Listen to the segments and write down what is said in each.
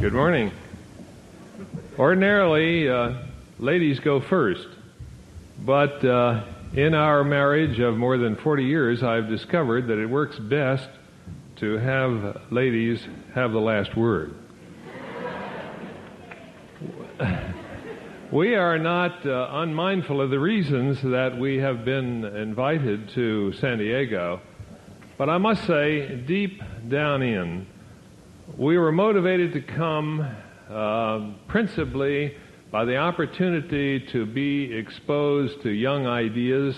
Good morning. Ordinarily, uh, ladies go first, but uh, in our marriage of more than 40 years, I've discovered that it works best to have ladies have the last word. we are not uh, unmindful of the reasons that we have been invited to San Diego, but I must say, deep down in, we were motivated to come uh, principally by the opportunity to be exposed to young ideas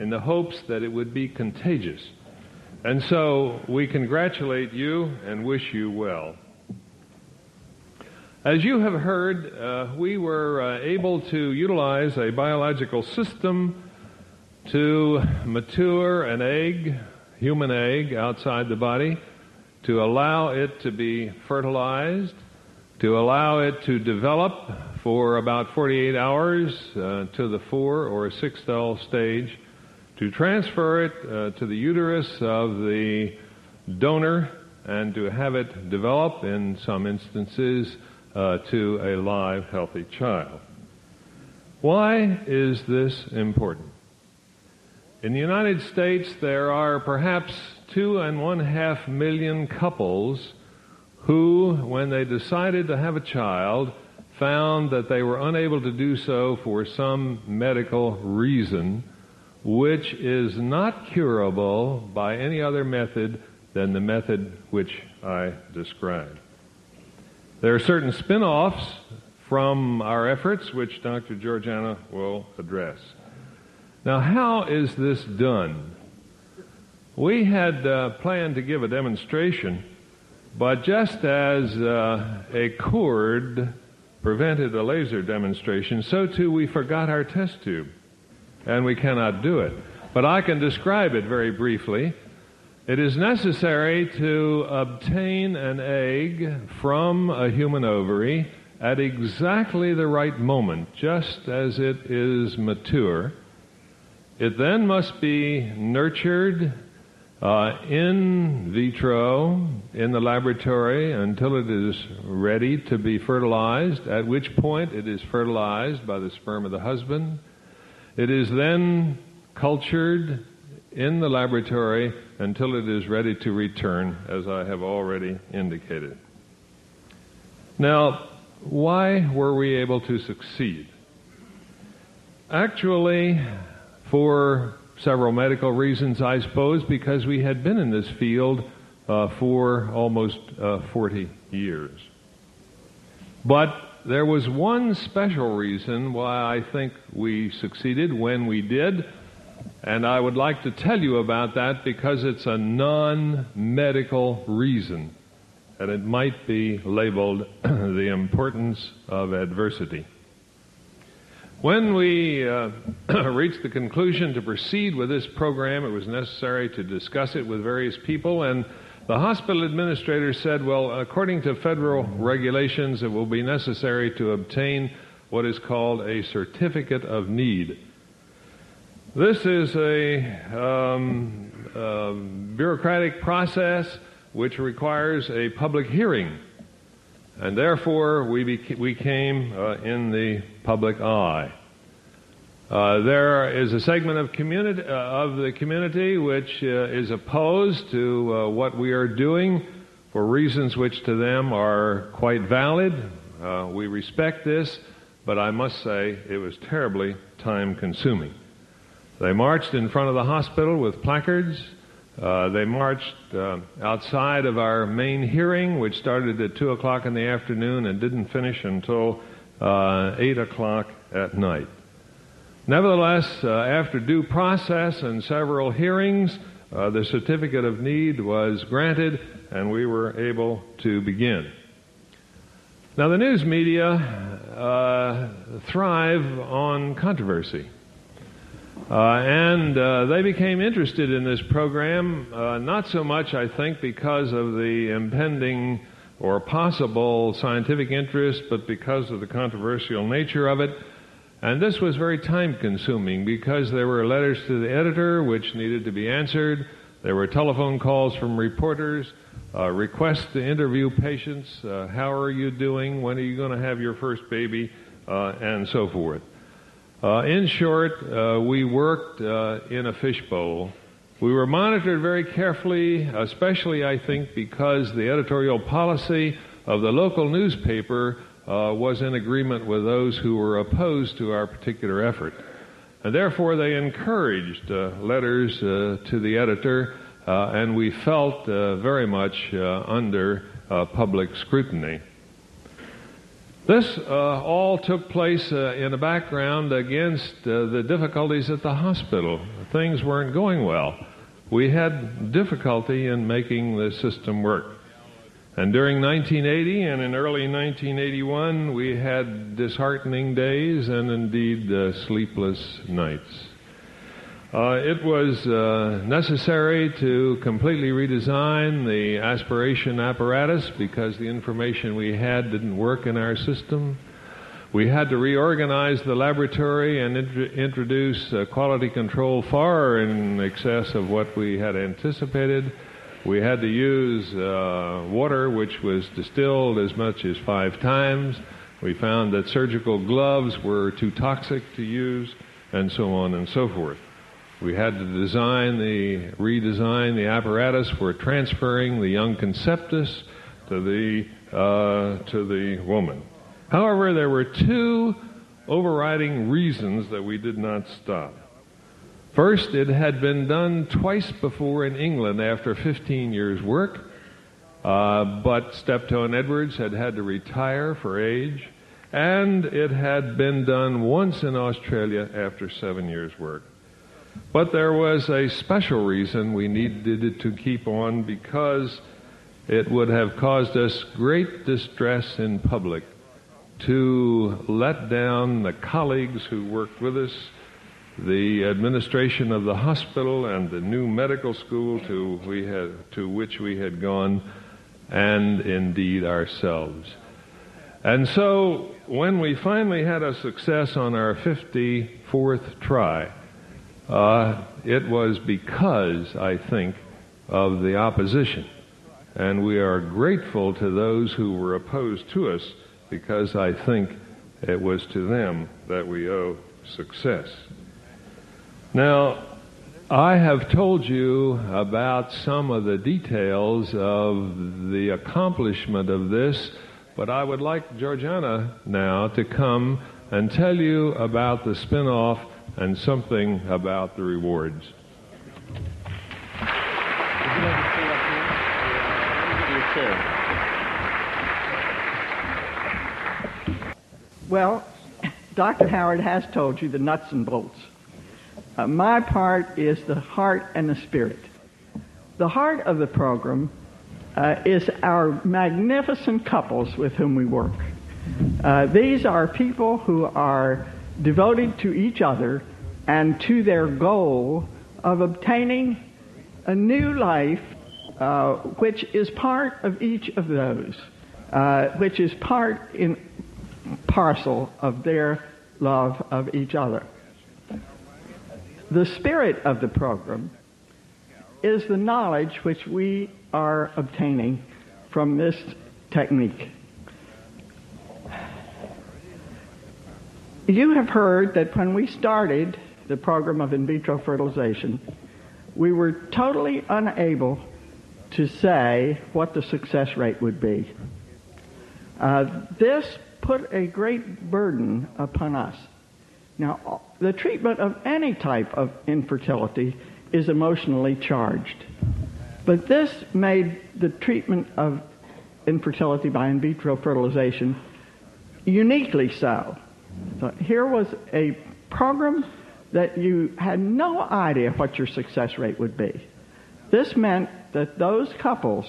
in the hopes that it would be contagious. And so we congratulate you and wish you well. As you have heard, uh, we were uh, able to utilize a biological system to mature an egg, human egg, outside the body to allow it to be fertilized, to allow it to develop for about 48 hours uh, to the four or six cell stage, to transfer it uh, to the uterus of the donor, and to have it develop in some instances uh, to a live, healthy child. Why is this important? In the United States, there are perhaps two and one half million couples who, when they decided to have a child, found that they were unable to do so for some medical reason, which is not curable by any other method than the method which I described. There are certain spin offs from our efforts which Dr. Georgeanna will address. Now, how is this done? We had uh, planned to give a demonstration, but just as uh, a cord prevented a laser demonstration, so too we forgot our test tube, and we cannot do it. But I can describe it very briefly. It is necessary to obtain an egg from a human ovary at exactly the right moment, just as it is mature. It then must be nurtured uh, in vitro in the laboratory until it is ready to be fertilized, at which point it is fertilized by the sperm of the husband. It is then cultured in the laboratory until it is ready to return, as I have already indicated. Now, why were we able to succeed? Actually, for several medical reasons, I suppose, because we had been in this field uh, for almost uh, 40 years. But there was one special reason why I think we succeeded when we did, and I would like to tell you about that because it's a non medical reason, and it might be labeled the importance of adversity. When we uh, reached the conclusion to proceed with this program, it was necessary to discuss it with various people, and the hospital administrator said, well, according to federal regulations, it will be necessary to obtain what is called a certificate of need. This is a um, uh, bureaucratic process which requires a public hearing and therefore we, beca- we came uh, in the public eye. Uh, there is a segment of community uh, of the community which uh, is opposed to uh, what we are doing for reasons which to them are quite valid. Uh, we respect this, but I must say it was terribly time consuming. They marched in front of the hospital with placards uh, they marched uh, outside of our main hearing, which started at 2 o'clock in the afternoon and didn't finish until uh, 8 o'clock at night. Nevertheless, uh, after due process and several hearings, uh, the certificate of need was granted and we were able to begin. Now, the news media thrive on controversy. Uh, and uh, they became interested in this program, uh, not so much, I think, because of the impending or possible scientific interest, but because of the controversial nature of it. And this was very time consuming because there were letters to the editor which needed to be answered. There were telephone calls from reporters. uh, requests to interview patients. Uh, how are you doing? When are you going to have your first baby? Uh, and so forth. Uh, in short, uh, we worked in a fishbowl. We were monitored very carefully, especially, I think, because the editorial policy of the local newspaper was in agreement with those who were opposed to our particular effort. And therefore, they encouraged letters to the editor uh, and we felt uh, very much uh, under public scrutiny. This uh, all took place uh, in a background against uh, the difficulties at the hospital. Things weren't going well. We had difficulty in making the system work. And during 1980 and in early 1981, we had disheartening days and indeed sleepless nights. Uh, it was uh, necessary to completely redesign the aspiration apparatus because the information we had didn't work in our system. We had to reorganize the laboratory and int- introduce uh, quality control far in excess of what we had anticipated. We had to use uh, water which was distilled as much as five times. We found that surgical gloves were too toxic to use, and so on and so forth. We had to design the, redesign the apparatus for transferring the young conceptus to the, uh, to the woman. However, there were two overriding reasons that we did not stop. First, it had been done twice before in England after 15 years' work, uh, but Steptoe and Edwards had had to retire for age, and it had been done once in Australia after seven years' work. But there was a special reason we needed to keep on because it would have caused us great distress in public to let down the colleagues who worked with us, the administration of the hospital and the new medical school to, we had, to which we had gone, and indeed ourselves. And so when we finally had a success on our 54th try, uh, it was because, I think, of the opposition. And we are grateful to those who were opposed to us because I think it was to them that we owe success. Now, I have told you about some of the details of the accomplishment of this, but I would like Georgeanna now to come and tell you about the spin-off and something about the rewards. Well, Dr. Howard has told you the nuts and bolts. Uh, my part is the heart and the spirit. The heart of the program uh, is our magnificent couples with whom we work. Uh, these are people who are devoted to each other and to their goal of obtaining a new life uh, which is part of each of those, uh, which is part in parcel of their love of each other. The spirit of the program is the knowledge which we are obtaining from this technique. You have heard that when we started the program of in vitro fertilization, we were totally unable to say what the success rate would be. Uh, this put a great burden upon us. Now, the treatment of any type of infertility is emotionally charged. But this made the treatment of infertility by in vitro fertilization uniquely so. So here was a program that you had no idea what your success rate would be. This meant that those couples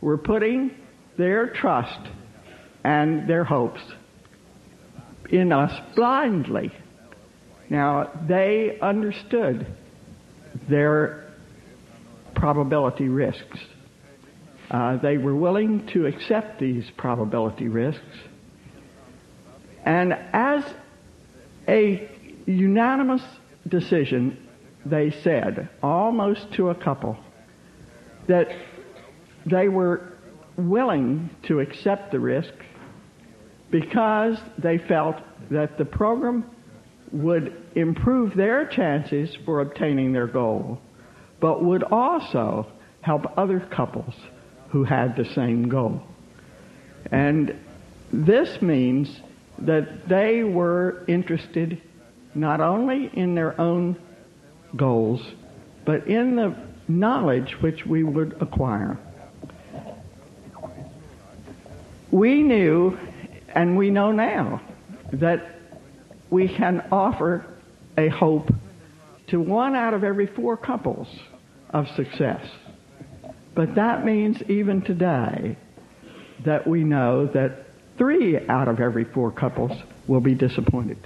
were putting their trust and their hopes in us blindly. Now, they understood their probability risks. Uh, they were willing to accept these probability risks. And as a unanimous decision, they said, almost to a couple, that they were willing to accept the risk because they felt that the program would improve their chances for obtaining their goal, but would also help other couples who had the same goal. And this means that they were interested not only in their own goals, but in the knowledge which we would acquire. We knew, and we know now, that we can offer a hope to one out of every four couples of success. But that means even today that we know that three out of every four couples will be disappointed.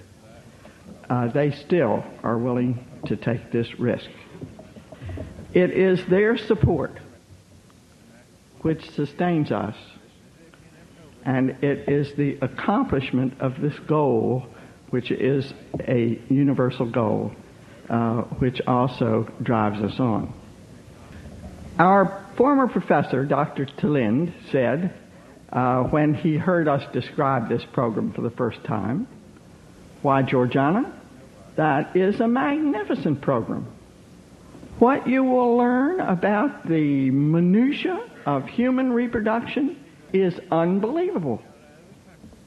Uh, they still are willing to take this risk. It is their support which sustains us, and it is the accomplishment of this goal, which is a universal goal, uh, which also drives us on. Our former professor, Dr. TeLinde, said uh, when he heard us describe this program for the first time, Why, Georgeanna, that is a magnificent program. What you will learn about the minutiae of human reproduction is unbelievable.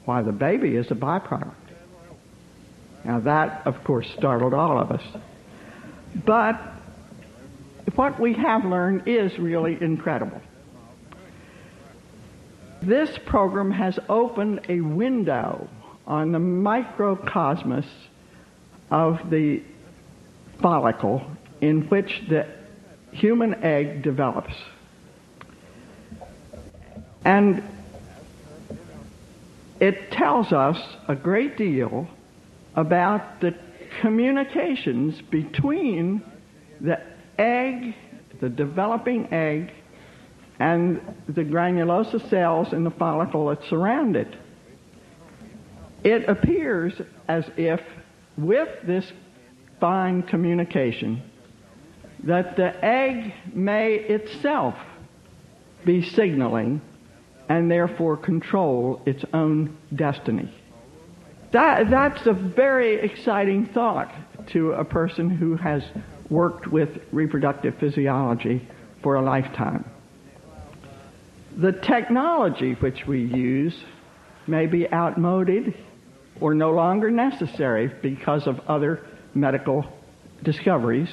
Why, the baby is a byproduct. Now that, of course, startled all of us. But what we have learned is really incredible. This program has opened a window on the microcosmos of the follicle in which the human egg develops. And it tells us a great deal about the communications between the egg, the developing egg, and the granulosa cells in the follicle that surround it. It appears as if with this fine communication that the egg may itself be signaling and therefore control its own destiny. That, that's a very exciting thought to a person who has worked with reproductive physiology for a lifetime. The technology which we use may be outmoded or no longer necessary because of other medical discoveries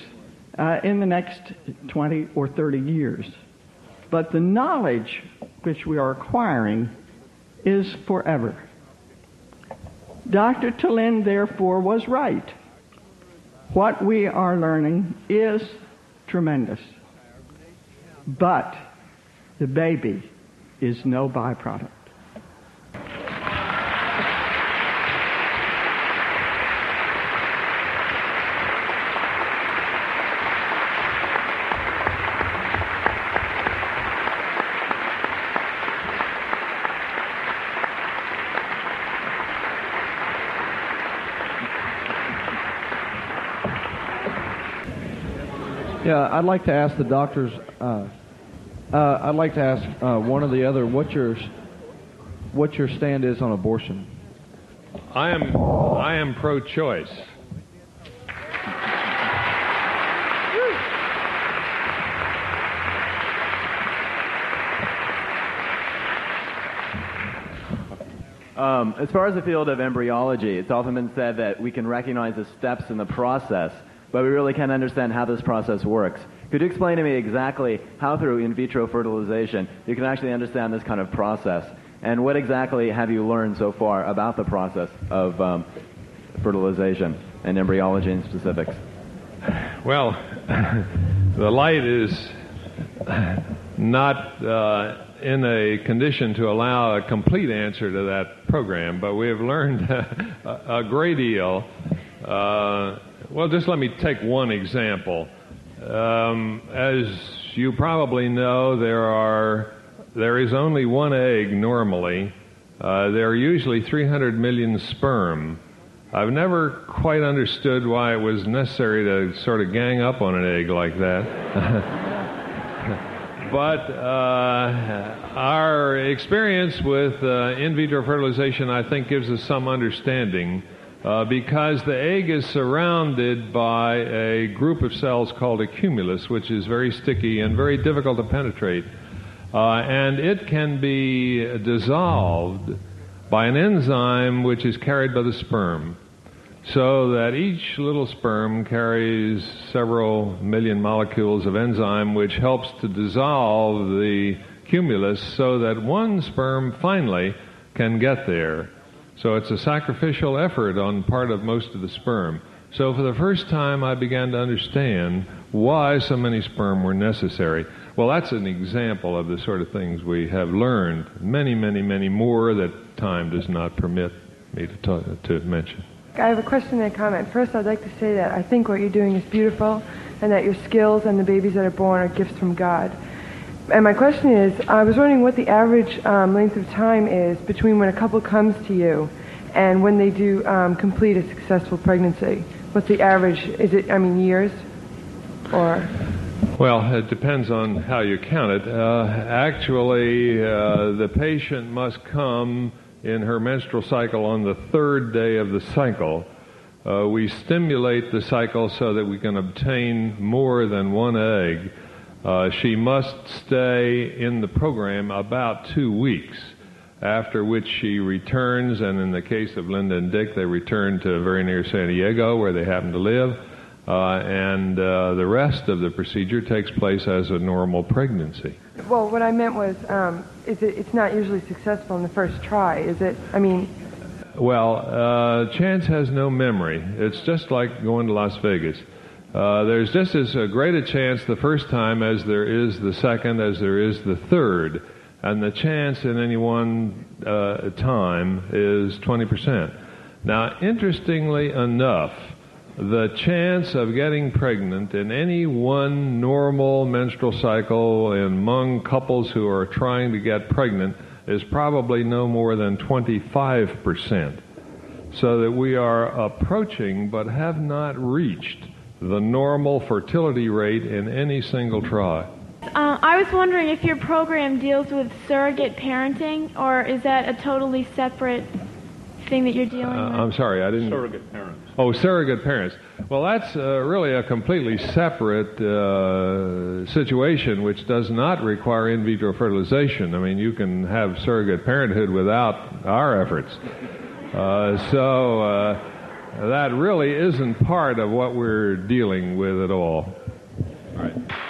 uh, in the next 20 or 30 years. But the knowledge which we are acquiring is forever. Dr. TeLinde, therefore, was right. What we are learning is tremendous. But the baby is no byproduct. Yeah, I'd like to ask the doctors. Uh, uh, I'd like to ask uh, one or the other what your what your stand is on abortion. I am I am pro-choice. Um, as far as the field of embryology, it's often been said that we can recognize the steps in the process, but we really can't understand how this process works. Could you explain to me exactly how through in vitro fertilization you can actually understand this kind of process? And what exactly have you learned so far about the process of um, fertilization and embryology in specifics? Well, the light is not uh, in a condition to allow a complete answer to that program, but we have learned a, a great deal. Uh, well, just let me take one example. Um, as you probably know, there are there is only one egg normally. Uh, there are usually 300 million sperm. I've never quite understood why it was necessary to sort of gang up on an egg like that. but uh, our experience with uh, in vitro fertilization, I think, gives us some understanding uh, because the egg is surrounded by a group of cells called a cumulus, which is very sticky and very difficult to penetrate. Uh, and it can be dissolved by an enzyme which is carried by the sperm so that each little sperm carries several million molecules of enzyme which helps to dissolve the cumulus so that one sperm finally can get there. So it's a sacrificial effort on part of most of the sperm. So for the first time I began to understand why so many sperm were necessary. Well, that's an example of the sort of things we have learned. Many, many, many more that time does not permit me to, talk, to mention. I have a question and a comment. First, I'd like to say that I think what you're doing is beautiful and that your skills and the babies that are born are gifts from God. And my question is, I was wondering what the average um, length of time is between when a couple comes to you and when they do um, complete a successful pregnancy. What's the average? Is it, I mean, years? Or? Well, it depends on how you count it. Uh, actually, uh, the patient must come in her menstrual cycle on the third day of the cycle. Uh, we stimulate the cycle so that we can obtain more than one egg. Uh, she must stay in the program about two weeks, after which she returns, and in the case of Linda and Dick, they return to very near San Diego, where they happen to live, uh, and uh, the rest of the procedure takes place as a normal pregnancy. Well, what I meant was, um, is it, it's not usually successful in the first try, is it? I mean, well, uh, chance has no memory. It's just like going to Las Vegas. Uh, there's just as great a chance the first time as there is the second, as there is the third. And the chance in any one uh, time is 20%. Now, interestingly enough, the chance of getting pregnant in any one normal menstrual cycle among couples who are trying to get pregnant is probably no more than 25%. So that we are approaching but have not reached the normal fertility rate in any single try. Uh, I was wondering if your program deals with surrogate parenting, or is that a totally separate thing that you're dealing uh, with? I'm sorry, I didn't. Surrogate parents. Oh, surrogate parents. Well, that's uh, really a completely separate uh, situation which does not require in vitro fertilization. I mean, you can have surrogate parenthood without our efforts. Uh, so uh, that really isn't part of what we're dealing with at all. All right.